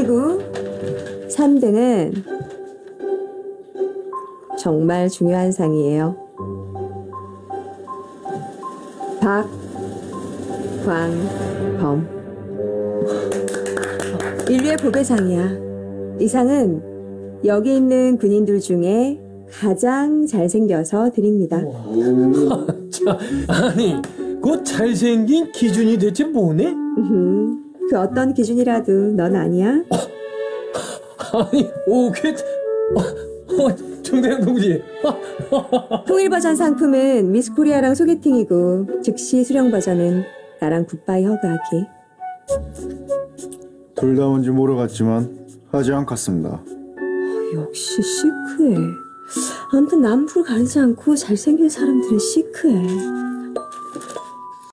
그리고 3등은 정말 중요한 상이에요. 박광범. 인류의 보배상이야. 이 상은 여기 있는 군인들 중에 가장 잘생겨서 드립니다. 자, 아니, 그 잘생긴 기준이 대체 뭐네? 그 어떤 기준이라도 넌 아니야? 아니, 오케이. 어, 어, 정대현 동지. 통일 버전 상품은 미스 코리아랑 소개팅이고 즉시 수령 버전은 나랑 goodbye hug하기. 둘 다 뭔지 모르겠지만 하지 않겠습니다. 역시 시크해. 아무튼 남북을 가리지 않고 잘생긴 사람들은 시크해.